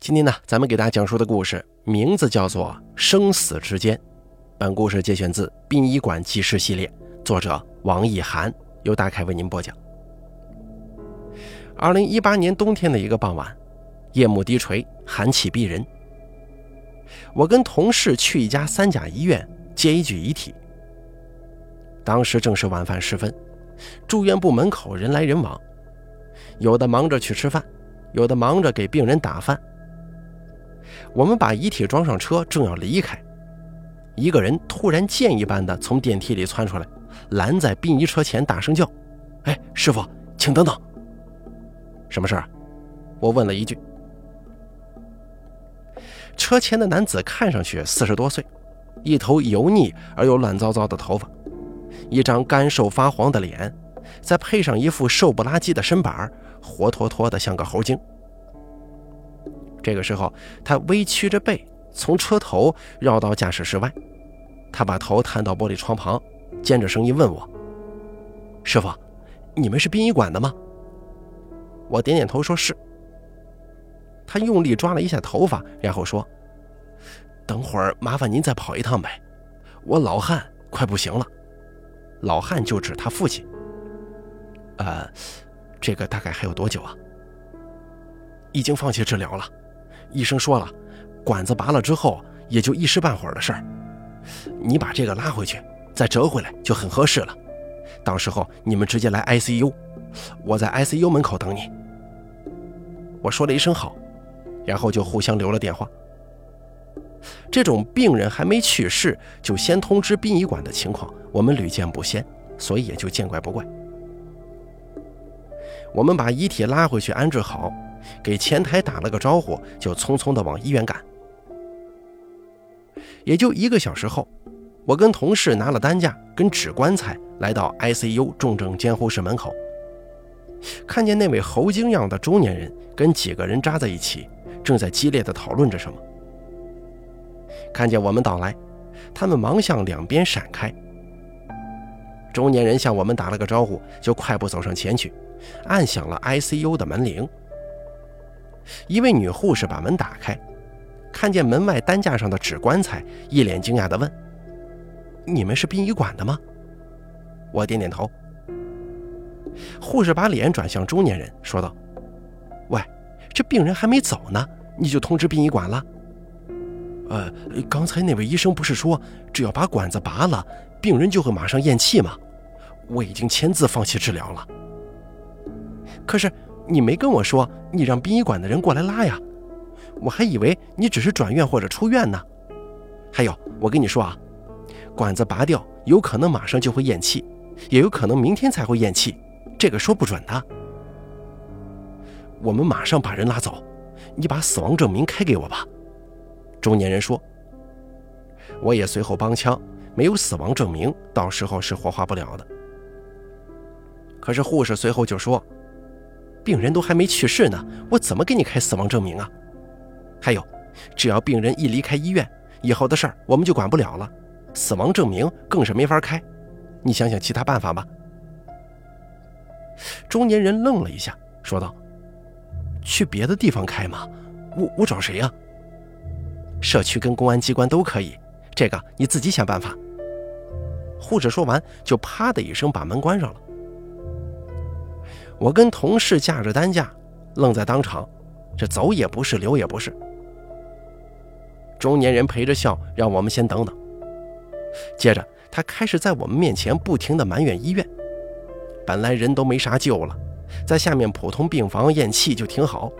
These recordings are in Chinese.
今天呢，咱们给大家讲述的故事名字叫做《生死之间》。本故事节选自《殡仪馆纪事》系列，作者王一涵，由大凯为您播讲。二零一八年冬天的一个傍晚，夜幕低垂，寒气逼人。我跟同事去一家三甲医院接一具遗体。当时正是晚饭时分，住院部门口人来人往，有的忙着去吃饭，有的忙着给病人打饭。我们把遗体装上车，正要离开，一个人突然箭一般的从电梯里窜出来，拦在殡仪车前，大声叫：“哎，师傅，请等等！”什么事儿？我问了一句。车前的男子看上去四十多岁，一头油腻而又乱糟糟的头发，一张干瘦发黄的脸，再配上一副瘦不拉几的身板，活脱脱的像个猴精。这个时候，他微曲着背从车头绕到驾驶室外，他把头探到玻璃窗旁，尖着声音问我：“师傅，你们是殡仪馆的吗？”我点点头说是。他用力抓了一下头发，然后说：“等会儿麻烦您再跑一趟呗，我老汉快不行了。”老汉就指他父亲。呃，这个大概还有多久啊？已经放弃治疗了。医生说了，管子拔了之后也就一时半会儿的事儿。你把这个拉回去，再折回来就很合适了。到时候你们直接来 ICU，我在 ICU 门口等你。我说了一声好，然后就互相留了电话。这种病人还没去世就先通知殡仪馆的情况，我们屡见不鲜，所以也就见怪不怪。我们把遗体拉回去安置好。给前台打了个招呼，就匆匆地往医院赶。也就一个小时后，我跟同事拿了担架跟纸棺材，来到 ICU 重症监护室门口，看见那位猴精样的中年人跟几个人扎在一起，正在激烈的讨论着什么。看见我们到来，他们忙向两边闪开。中年人向我们打了个招呼，就快步走上前去，按响了 ICU 的门铃。一位女护士把门打开，看见门外担架上的纸棺材，一脸惊讶地问：“你们是殡仪馆的吗？”我点点头。护士把脸转向中年人，说道：“喂，这病人还没走呢，你就通知殡仪馆了？呃，刚才那位医生不是说，只要把管子拔了，病人就会马上咽气吗？我已经签字放弃治疗了。可是……”你没跟我说，你让殡仪馆的人过来拉呀？我还以为你只是转院或者出院呢。还有，我跟你说啊，管子拔掉有可能马上就会咽气，也有可能明天才会咽气，这个说不准的。我们马上把人拉走，你把死亡证明开给我吧。中年人说。我也随后帮腔，没有死亡证明，到时候是火化不了的。可是护士随后就说。病人都还没去世呢，我怎么给你开死亡证明啊？还有，只要病人一离开医院，以后的事儿我们就管不了了，死亡证明更是没法开。你想想其他办法吧。中年人愣了一下，说道：“去别的地方开吗？我我找谁呀？社区跟公安机关都可以，这个你自己想办法。”护士说完，就啪的一声把门关上了。我跟同事架着担架，愣在当场，这走也不是，留也不是。中年人陪着笑，让我们先等等。接着，他开始在我们面前不停地埋怨医院。本来人都没啥救了，在下面普通病房咽气就挺好，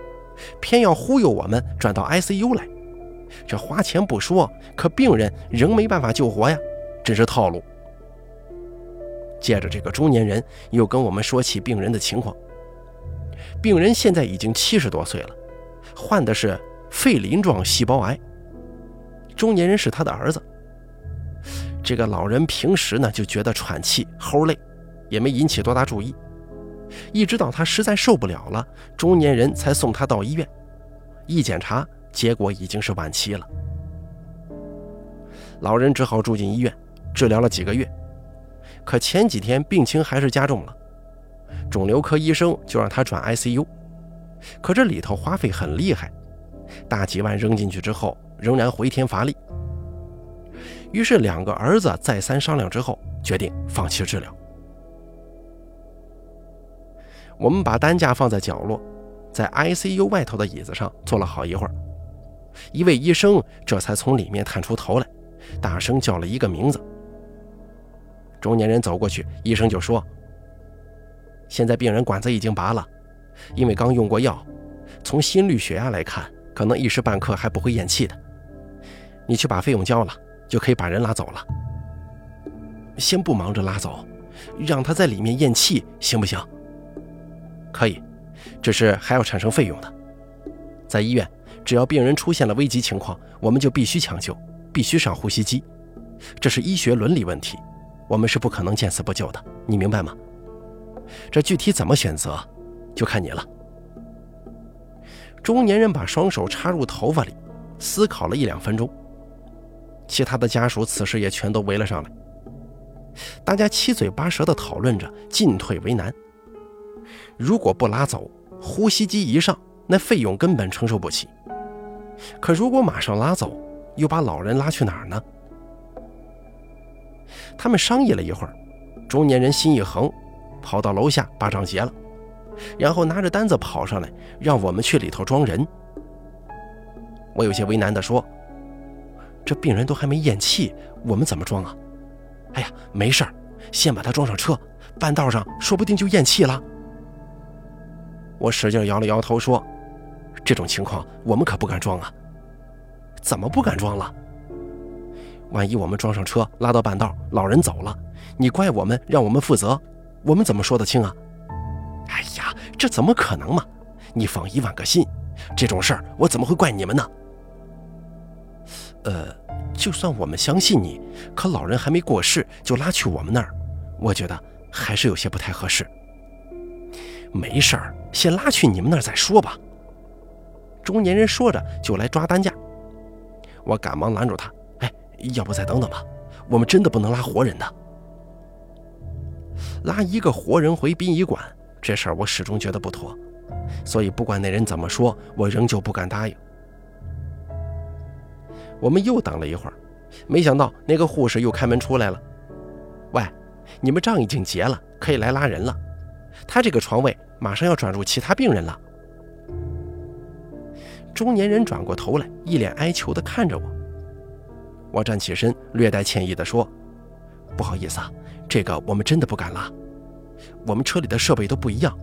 偏要忽悠我们转到 ICU 来。这花钱不说，可病人仍没办法救活呀，真是套路。接着，这个中年人又跟我们说起病人的情况。病人现在已经七十多岁了，患的是肺鳞状细胞癌。中年人是他的儿子。这个老人平时呢就觉得喘气、齁累，也没引起多大注意。一直到他实在受不了了，中年人才送他到医院。一检查，结果已经是晚期了。老人只好住进医院，治疗了几个月。可前几天病情还是加重了，肿瘤科医生就让他转 ICU，可这里头花费很厉害，大几万扔进去之后，仍然回天乏力。于是两个儿子再三商量之后，决定放弃治疗。我们把担架放在角落，在 ICU 外头的椅子上坐了好一会儿。一位医生这才从里面探出头来，大声叫了一个名字。中年人走过去，医生就说：“现在病人管子已经拔了，因为刚用过药，从心率、血压来看，可能一时半刻还不会咽气的。你去把费用交了，就可以把人拉走了。先不忙着拉走，让他在里面咽气，行不行？可以，只是还要产生费用的。在医院。”只要病人出现了危急情况，我们就必须抢救，必须上呼吸机，这是医学伦理问题，我们是不可能见死不救的，你明白吗？这具体怎么选择，就看你了。中年人把双手插入头发里，思考了一两分钟。其他的家属此时也全都围了上来，大家七嘴八舌地讨论着进退为难。如果不拉走，呼吸机一上，那费用根本承受不起。可如果马上拉走，又把老人拉去哪儿呢？他们商议了一会儿，中年人心一横，跑到楼下把账结了，然后拿着单子跑上来，让我们去里头装人。我有些为难地说：“这病人都还没咽气，我们怎么装啊？”哎呀，没事儿，先把他装上车，半道上说不定就咽气了。我使劲摇了摇头说。这种情况我们可不敢装啊！怎么不敢装了？万一我们装上车拉到半道，老人走了，你怪我们，让我们负责，我们怎么说得清啊？哎呀，这怎么可能嘛！你放一万个心，这种事儿我怎么会怪你们呢？呃，就算我们相信你，可老人还没过世就拉去我们那儿，我觉得还是有些不太合适。没事儿，先拉去你们那儿再说吧。中年人说着就来抓担架，我赶忙拦住他：“，要不再等等吧？我们真的不能拉活人的。拉一个活人回殡仪馆，这事儿我始终觉得不妥，所以不管那人怎么说，我仍旧不敢答应。”我们又等了一会儿，没想到那个护士又开门出来了：“喂，你们账已经结了，可以来拉人了。他这个床位马上要转入其他病人了。”中年人转过头来，一脸哀求地看着我。我站起身，略带歉意地说：“不好意思啊，这个我们真的不敢拉。我们车里的设备都不一样，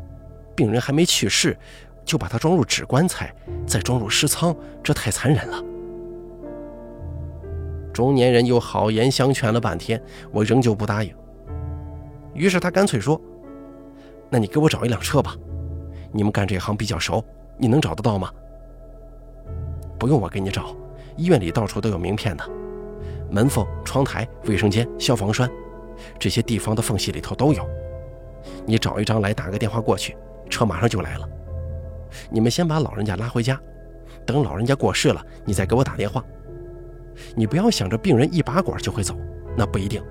病人还没去世，就把他装入纸棺材，再装入尸舱，这太残忍了。”中年人又好言相劝了半天，我仍旧不答应。于是他干脆说：“那你给我找一辆车吧，你们干这行比较熟，你能找得到吗？”不用我给你找，医院里到处都有名片的，门缝、窗台、卫生间、消防栓，这些地方的缝隙里头都有。你找一张来，打个电话过去，车马上就来了。你们先把老人家拉回家，等老人家过世了，你再给我打电话。你不要想着病人一拔管就会走，那不一定。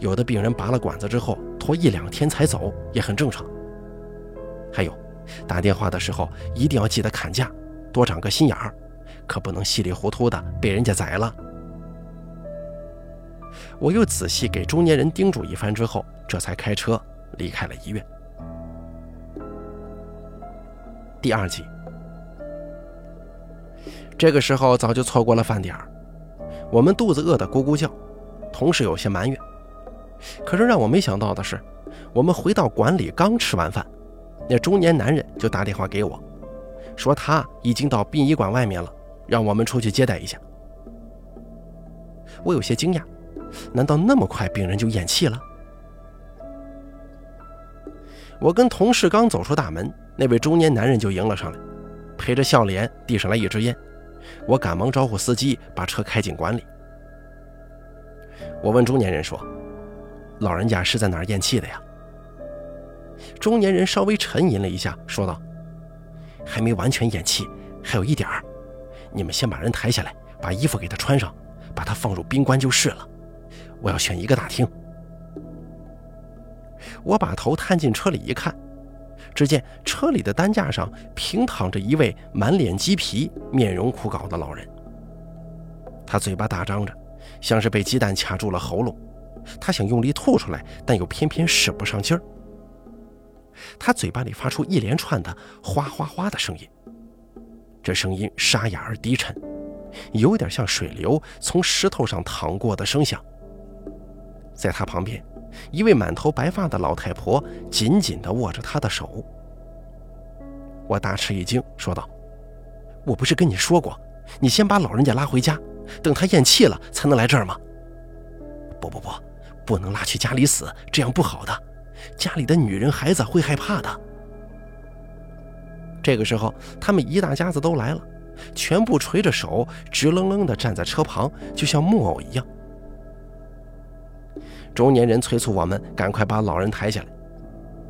有的病人拔了管子之后，拖一两天才走也很正常。还有，打电话的时候一定要记得砍价。多长个心眼儿，可不能稀里糊涂的被人家宰了。我又仔细给中年人叮嘱一番之后，这才开车离开了医院。第二集，这个时候早就错过了饭点儿，我们肚子饿得咕咕叫，同时有些埋怨。可是让我没想到的是，我们回到馆里刚吃完饭，那中年男人就打电话给我。说他已经到殡仪馆外面了，让我们出去接待一下。我有些惊讶，难道那么快病人就咽气了？我跟同事刚走出大门，那位中年男人就迎了上来，陪着笑脸递上来一支烟。我赶忙招呼司机把车开进馆里。我问中年人说：“老人家是在哪儿咽气的呀？”中年人稍微沉吟了一下，说道。还没完全咽气，还有一点儿。你们先把人抬下来，把衣服给他穿上，把他放入冰棺就是了。我要选一个大厅。我把头探进车里一看，只见车里的担架上平躺着一位满脸鸡皮、面容枯槁的老人。他嘴巴大张着，像是被鸡蛋卡住了喉咙。他想用力吐出来，但又偏偏使不上劲儿。他嘴巴里发出一连串的“哗哗哗”的声音，这声音沙哑而低沉，有点像水流从石头上淌过的声响。在他旁边，一位满头白发的老太婆紧紧地握着他的手。我大吃一惊，说道：“我不是跟你说过，你先把老人家拉回家，等他咽气了才能来这儿吗？”“不不不，不能拉去家里死，这样不好的。”家里的女人、孩子会害怕的。这个时候，他们一大家子都来了，全部垂着手，直愣愣地站在车旁，就像木偶一样。中年人催促我们赶快把老人抬下来，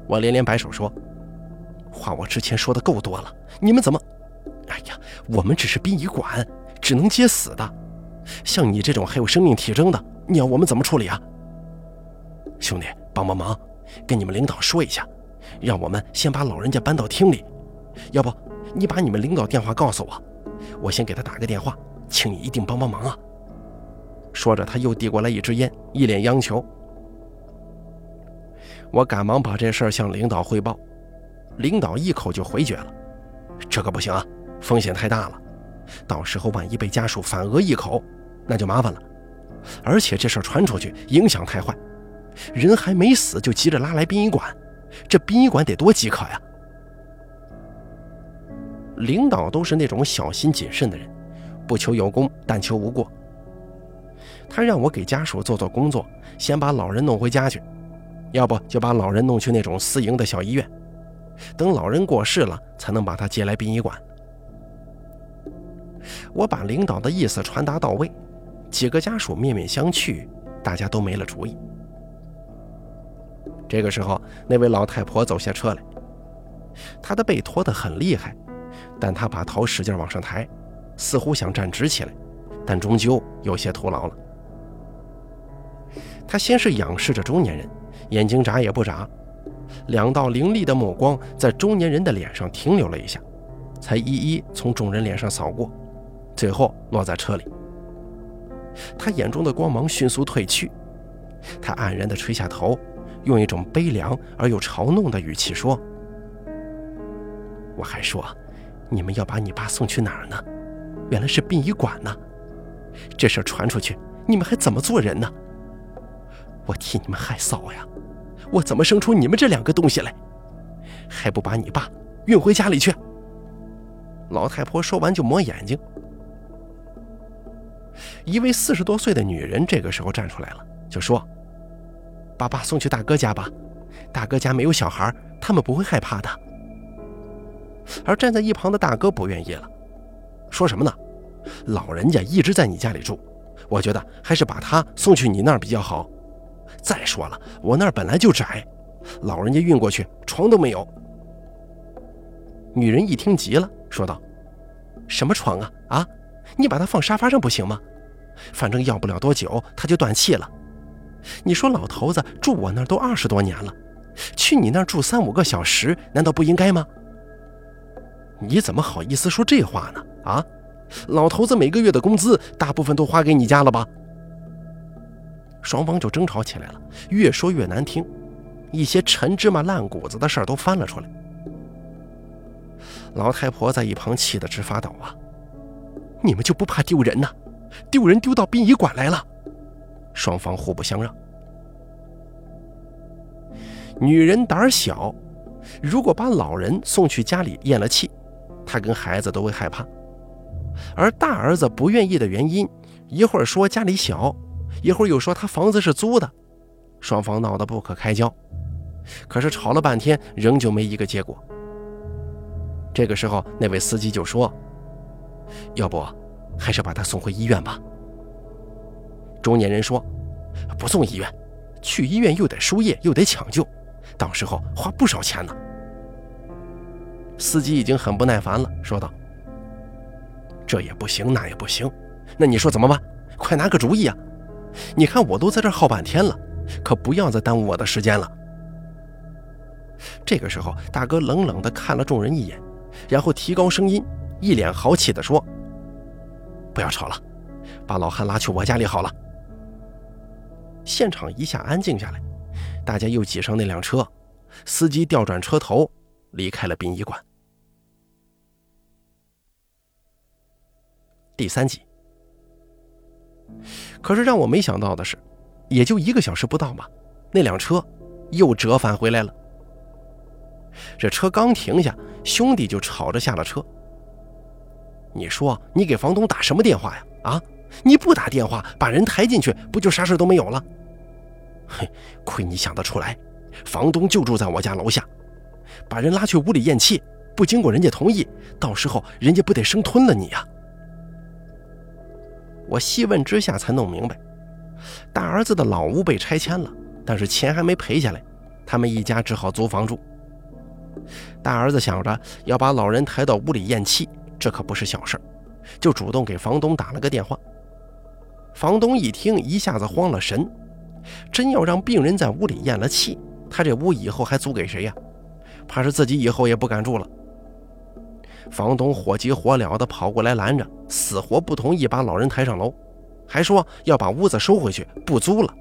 我连连摆手说：“话我之前说的够多了，你们怎么……哎呀，我们只是殡仪馆，只能接死的。像你这种还有生命体征的，你要我们怎么处理啊？兄弟，帮帮忙！”跟你们领导说一下，让我们先把老人家搬到厅里。要不，你把你们领导电话告诉我，我先给他打个电话，请你一定帮帮忙啊！说着，他又递过来一支烟，一脸央求。我赶忙把这事儿向领导汇报，领导一口就回绝了：“这可不行啊，风险太大了，到时候万一被家属反讹一口，那就麻烦了。而且这事儿传出去，影响太坏。”人还没死就急着拉来殡仪馆，这殡仪馆得多饥渴呀！领导都是那种小心谨慎的人，不求有功，但求无过。他让我给家属做做工作，先把老人弄回家去，要不就把老人弄去那种私营的小医院，等老人过世了，才能把他接来殡仪馆。我把领导的意思传达到位，几个家属面面相觑，大家都没了主意。这个时候，那位老太婆走下车来，她的背驼得很厉害，但她把头使劲往上抬，似乎想站直起来，但终究有些徒劳了。她先是仰视着中年人，眼睛眨也不眨，两道凌厉的目光在中年人的脸上停留了一下，才一一从众人脸上扫过，最后落在车里。他眼中的光芒迅速褪去，他黯然地垂下头。用一种悲凉而又嘲弄的语气说：“我还说，你们要把你爸送去哪儿呢？原来是殡仪馆呢。这事传出去，你们还怎么做人呢？我替你们害臊呀！我怎么生出你们这两个东西来？还不把你爸运回家里去？”老太婆说完就抹眼睛。一位四十多岁的女人这个时候站出来了，就说。把爸送去大哥家吧，大哥家没有小孩，他们不会害怕的。而站在一旁的大哥不愿意了，说什么呢？老人家一直在你家里住，我觉得还是把他送去你那儿比较好。再说了，我那儿本来就窄，老人家运过去床都没有。女人一听急了，说道：“什么床啊？啊，你把他放沙发上不行吗？反正要不了多久他就断气了。”你说老头子住我那儿都二十多年了，去你那儿住三五个小时，难道不应该吗？你怎么好意思说这话呢？啊，老头子每个月的工资大部分都花给你家了吧？双方就争吵起来了，越说越难听，一些陈芝麻烂谷子的事儿都翻了出来。老太婆在一旁气得直发抖啊！你们就不怕丢人呐？丢人丢到殡仪馆来了！双方互不相让。女人胆小，如果把老人送去家里咽了气，她跟孩子都会害怕。而大儿子不愿意的原因，一会儿说家里小，一会儿又说他房子是租的，双方闹得不可开交。可是吵了半天，仍旧没一个结果。这个时候，那位司机就说：“要不，还是把他送回医院吧。”中年人说：“不送医院，去医院又得输液又得抢救，到时候花不少钱呢。”司机已经很不耐烦了，说道：“这也不行，那也不行，那你说怎么办？快拿个主意啊！你看我都在这耗半天了，可不要再耽误我的时间了。”这个时候，大哥冷冷地看了众人一眼，然后提高声音，一脸豪气地说：“不要吵了，把老汉拉去我家里好了。”现场一下安静下来，大家又挤上那辆车，司机调转车头离开了殡仪馆。第三集。可是让我没想到的是，也就一个小时不到嘛，那辆车又折返回来了。这车刚停下，兄弟就吵着下了车。你说你给房东打什么电话呀？啊，你不打电话把人抬进去，不就啥事都没有了？嘿，亏你想得出来！房东就住在我家楼下，把人拉去屋里咽气，不经过人家同意，到时候人家不得生吞了你呀？我细问之下才弄明白，大儿子的老屋被拆迁了，但是钱还没赔下来，他们一家只好租房住。大儿子想着要把老人抬到屋里咽气，这可不是小事儿就主动给房东打了个电话。房东一听，一下子慌了神，真要让病人在屋里咽了气，他这屋以后还租给谁呀？怕是自己以后也不敢住了。房东火急火燎地跑过来拦着，死活不同意把老人抬上楼，还说要把屋子收回去，不租了。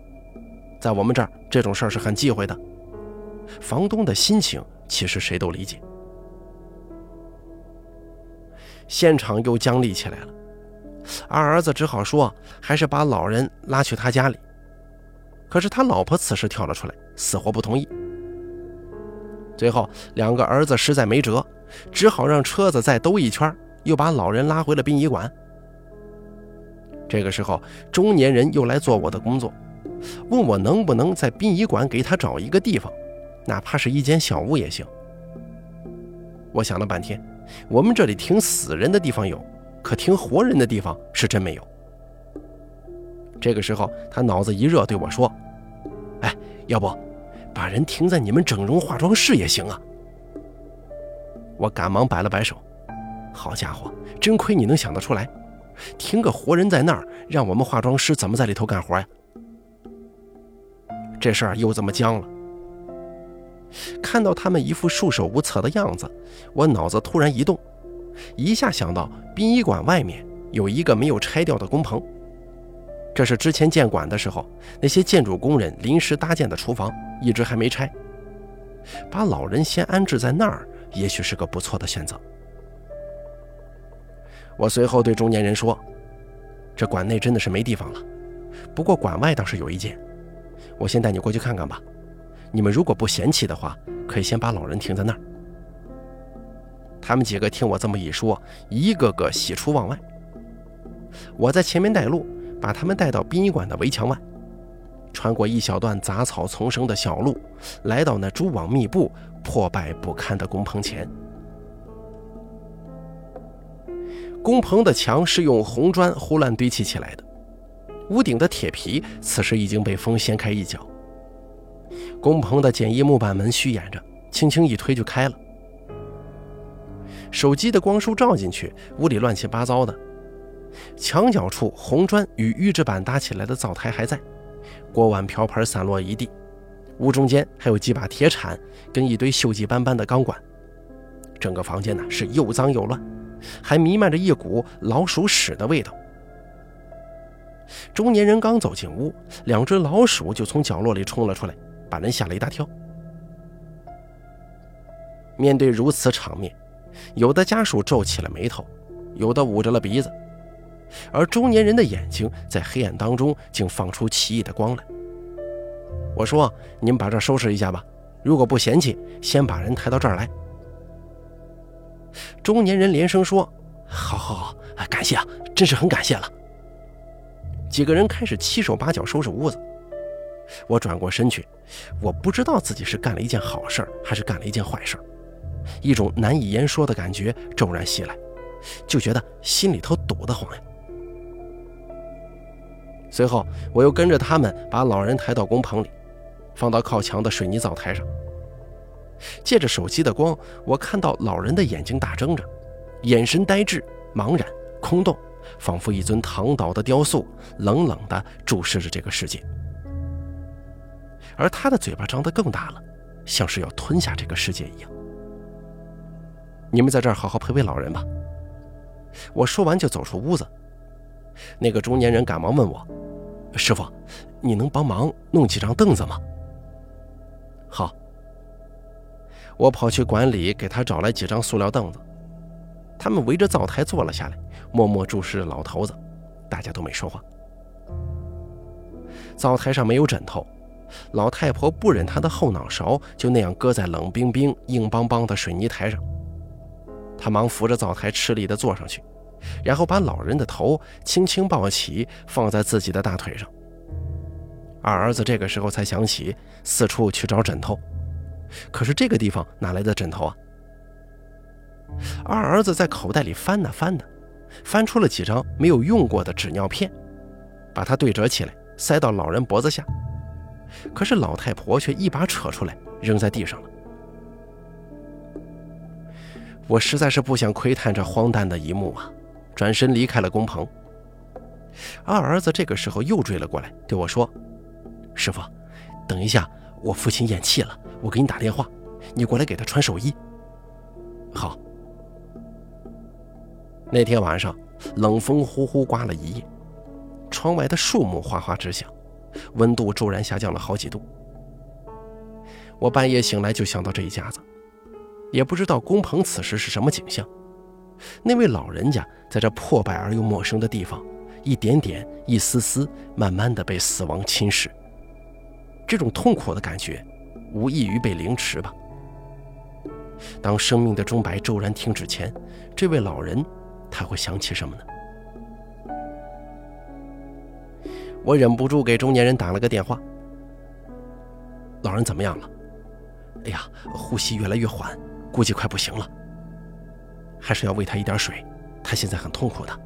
在我们这儿，这种事儿是很忌讳的。房东的心情其实谁都理解。现场又僵立起来了，二儿子只好说还是把老人拉去他家里。可是他老婆此时跳了出来，死活不同意。最后两个儿子实在没辙。只好让车子再兜一圈，又把老人拉回了殡仪馆。这个时候，中年人又来做我的工作，问我能不能在殡仪馆给他找一个地方，哪怕是一间小屋也行。我想了半天，我们这里停死人的地方有，可停活人的地方是真没有。这个时候，他脑子一热，对我说：“哎，要不把人停在你们整容化妆室也行啊。”我赶忙摆了摆手，好家伙，真亏你能想得出来！停个活人在那儿，让我们化妆师怎么在里头干活呀？这事儿又这么僵了。看到他们一副束手无策的样子，我脑子突然一动，一下想到殡仪馆外面有一个没有拆掉的工棚，这是之前建馆的时候那些建筑工人临时搭建的厨房，一直还没拆。把老人先安置在那儿。也许是个不错的选择。我随后对中年人说：“这馆内真的是没地方了，不过馆外倒是有一间，我先带你过去看看吧。你们如果不嫌弃的话，可以先把老人停在那儿。”他们几个听我这么一说，一个个喜出望外。我在前面带路，把他们带到殡仪馆的围墙外。穿过一小段杂草丛生的小路，来到那蛛网密布、破败不堪的工棚前。工棚的墙是用红砖胡乱堆砌起来的，屋顶的铁皮此时已经被风掀开一角。工棚的简易木板门虚掩着，轻轻一推就开了。手机的光束照进去，屋里乱七八糟的，墙角处红砖与预制板搭起来的灶台还在。锅碗瓢盆散落一地，屋中间还有几把铁铲跟一堆锈迹斑斑的钢管，整个房间呢是又脏又乱，还弥漫着一股老鼠屎的味道。中年人刚走进屋，两只老鼠就从角落里冲了出来，把人吓了一大跳。面对如此场面，有的家属皱起了眉头，有的捂着了鼻子。而中年人的眼睛在黑暗当中竟放出奇异的光来。我说：“你们把这收拾一下吧，如果不嫌弃，先把人抬到这儿来。”中年人连声说：“好，好，好，感谢啊，真是很感谢了。”几个人开始七手八脚收拾屋子。我转过身去，我不知道自己是干了一件好事还是干了一件坏事，一种难以言说的感觉骤然袭来，就觉得心里头堵得慌呀。随后，我又跟着他们把老人抬到工棚里，放到靠墙的水泥灶台上。借着手机的光，我看到老人的眼睛大睁着，眼神呆滞、茫然、空洞，仿佛一尊躺倒的雕塑，冷冷地注视着这个世界。而他的嘴巴张得更大了，像是要吞下这个世界一样。你们在这儿好好陪陪老人吧。我说完就走出屋子。那个中年人赶忙问我：“师傅，你能帮忙弄几张凳子吗？”好。我跑去馆里给他找来几张塑料凳子。他们围着灶台坐了下来，默默注视着老头子。大家都没说话。灶台上没有枕头，老太婆不忍他的后脑勺就那样搁在冷冰冰、硬邦邦的水泥台上。他忙扶着灶台，吃力地坐上去，然后把老人的头轻轻抱起，放在自己的大腿上。二儿子这个时候才想起四处去找枕头，可是这个地方哪来的枕头啊？二儿子在口袋里翻呐翻的，翻出了几张没有用过的纸尿片，把它对折起来，塞到老人脖子下。可是老太婆却一把扯出来，扔在地上了。我实在是不想窥探这荒诞的一幕啊！转身离开了工棚。二儿子这个时候又追了过来，对我说：“师傅，等一下，我父亲咽气了，我给你打电话，你过来给他穿寿衣。”好。那天晚上，冷风呼呼刮了一夜，窗外的树木哗哗直响，温度骤然下降了好几度。我半夜醒来就想到这一家子。也不知道工棚此时是什么景象，那位老人家在这破败而又陌生的地方，一点点、一丝丝、慢慢的被死亡侵蚀。这种痛苦的感觉，无异于被凌迟吧。当生命的钟摆骤然停止前，这位老人他会想起什么呢？我忍不住给中年人打了个电话。老人怎么样了？哎呀，呼吸越来越缓。估计快不行了，还是要喂他一点水。他现在很痛苦的。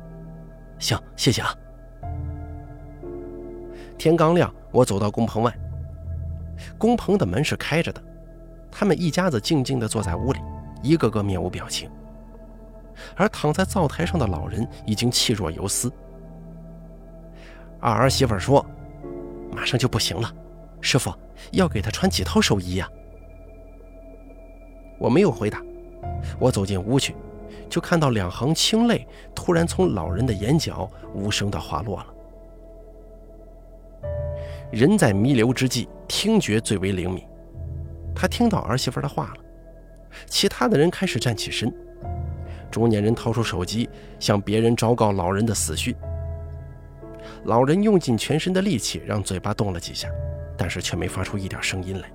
行，谢谢啊。天刚亮，我走到工棚外，工棚的门是开着的，他们一家子静静地坐在屋里，一个个面无表情。而躺在灶台上的老人已经气若游丝。二儿媳妇说：“马上就不行了，师傅要给他穿几套寿衣呀？”我没有回答，我走进屋去，就看到两行清泪突然从老人的眼角无声地滑落了。人在弥留之际，听觉最为灵敏，他听到儿媳妇的话了。其他的人开始站起身，中年人掏出手机向别人昭告老人的死讯。老人用尽全身的力气让嘴巴动了几下，但是却没发出一点声音来。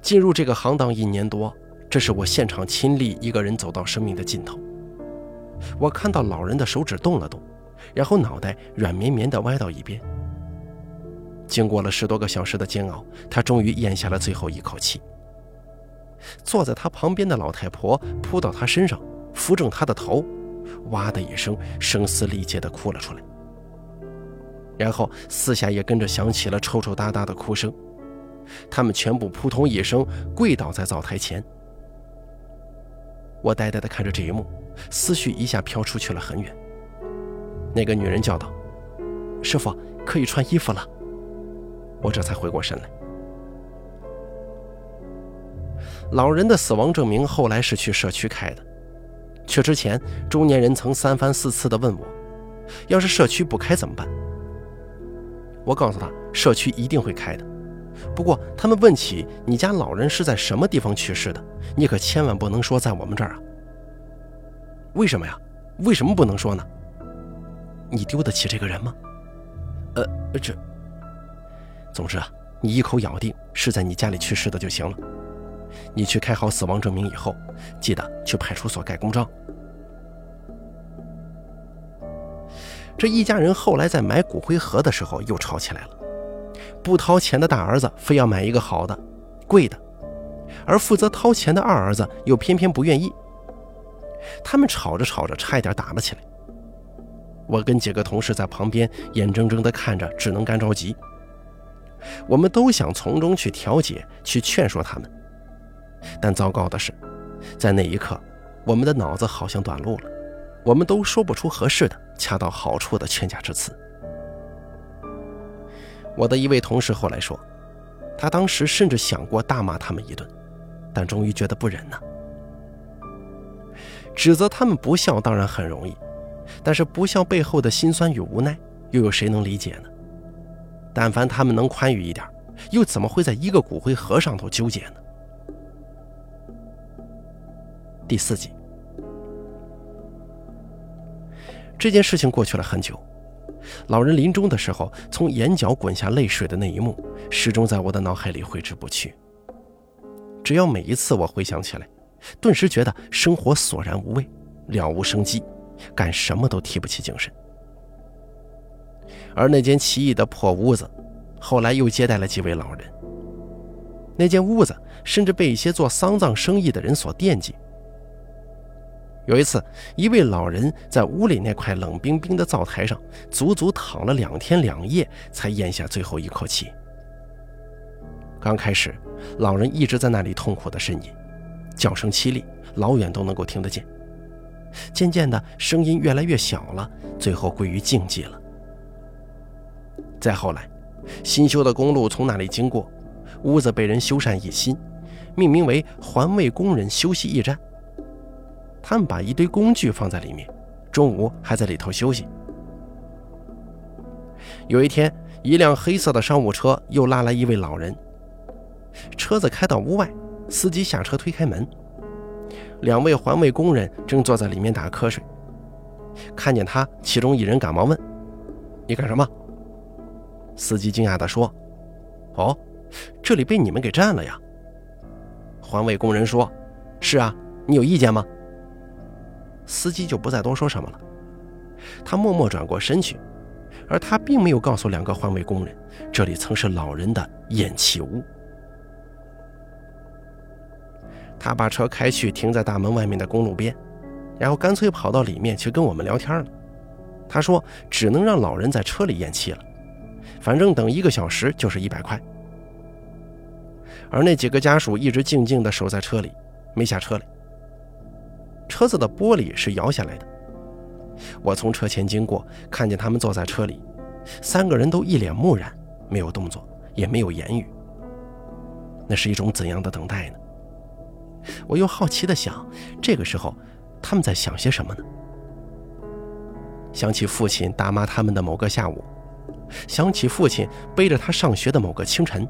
进入这个行当一年多，这是我现场亲历一个人走到生命的尽头。我看到老人的手指动了动，然后脑袋软绵绵地歪到一边。经过了十多个小时的煎熬，他终于咽下了最后一口气。坐在他旁边的老太婆扑到他身上，扶正他的头，哇的一声，声嘶力竭地哭了出来。然后四下也跟着响起了抽抽搭搭的哭声。他们全部扑通一声跪倒在灶台前。我呆呆地看着这一幕，思绪一下飘出去了很远。那个女人叫道：“师傅，可以穿衣服了。”我这才回过神来。老人的死亡证明后来是去社区开的，去之前，中年人曾三番四次地问我：“要是社区不开怎么办？”我告诉他：“社区一定会开的。”不过，他们问起你家老人是在什么地方去世的，你可千万不能说在我们这儿啊！为什么呀？为什么不能说呢？你丢得起这个人吗？呃，这……总之啊，你一口咬定是在你家里去世的就行了。你去开好死亡证明以后，记得去派出所盖公章。这一家人后来在买骨灰盒的时候又吵起来了。不掏钱的大儿子非要买一个好的、贵的，而负责掏钱的二儿子又偏偏不愿意。他们吵着吵着，差一点打了起来。我跟几个同事在旁边眼睁睁地看着，只能干着急。我们都想从中去调解、去劝说他们，但糟糕的是，在那一刻，我们的脑子好像短路了，我们都说不出合适的、恰到好处的劝架之词。我的一位同事后来说，他当时甚至想过大骂他们一顿，但终于觉得不忍呐。指责他们不孝当然很容易，但是不孝背后的辛酸与无奈，又有谁能理解呢？但凡他们能宽裕一点，又怎么会在一个骨灰盒上头纠结呢？第四集，这件事情过去了很久，老人临终的时候从眼角滚下泪水的那一幕，始终在我的脑海里挥之不去。只要每一次我回想起来，顿时觉得生活索然无味，了无生机，干什么都提不起精神。而那间奇异的破屋子，后来又接待了几位老人。那间屋子甚至被一些做丧葬生意的人所惦记。有一次，一位老人在屋里那块冷冰冰的灶台上，足足躺了两天两夜，才咽下最后一口气。刚开始，老人一直在那里痛苦的呻吟，叫声凄厉，老远都能够听得见。渐渐的，声音越来越小了，最后归于静寂了。再后来，新修的公路从那里经过，屋子被人修缮一新，命名为环卫工人休息驿站。他们把一堆工具放在里面，中午还在里头休息。有一天，一辆黑色的商务车又拉来一位老人，车子开到屋外，司机下车推开门，两位环卫工人正坐在里面打瞌睡。看见他，其中一人赶忙问：“你干什么？”司机惊讶地说：“哦，这里被你们给占了呀！”环卫工人说：“是啊，你有意见吗？”司机就不再多说什么了，他默默转过身去，而他并没有告诉两个环卫工人，这里曾是老人的咽气屋。他把车开去停在大门外面的公路边，然后干脆跑到里面去跟我们聊天了。他说：“只能让老人在车里咽气了。”反正等一个小时就是一百块，而那几个家属一直静静地守在车里，没下车来。车子的玻璃是摇下来的，我从车前经过，看见他们坐在车里，三个人都一脸木然，没有动作，也没有言语。那是一种怎样的等待呢？我又好奇地想，这个时候他们在想些什么呢？想起父亲打骂他们的某个下午。想起父亲背着他上学的某个清晨，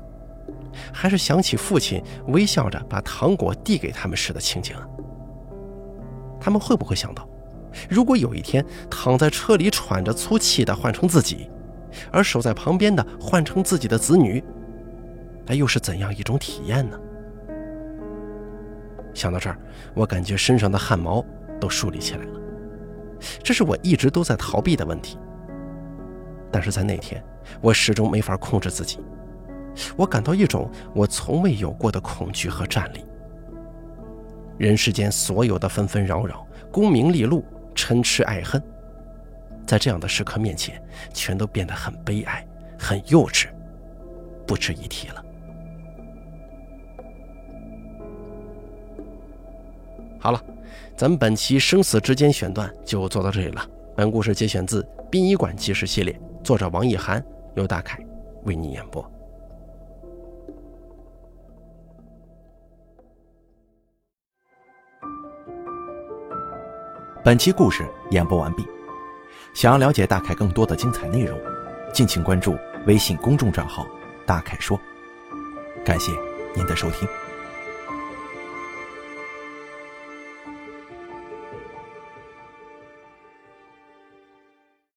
还是想起父亲微笑着把糖果递给他们时的情景？他们会不会想到，如果有一天躺在车里喘着粗气的换成自己，而守在旁边的换成自己的子女，那又是怎样一种体验呢？想到这儿，我感觉身上的汗毛都竖立起来了。这是我一直都在逃避的问题。但是在那天，我始终没法控制自己，我感到一种我从未有过的恐惧和战栗。人世间所有的纷纷扰扰、功名利禄、嗔痴爱恨，在这样的时刻面前，全都变得很悲哀、很幼稚，不值一提了。好了，咱们本期生死之间选段就做到这里了。本故事节选自《殡仪馆纪事》系列。作者王一涵，由大凯为你演播。本期故事演播完毕。想要了解大凯更多的精彩内容，敬请关注微信公众账号“大凯说”。感谢您的收听。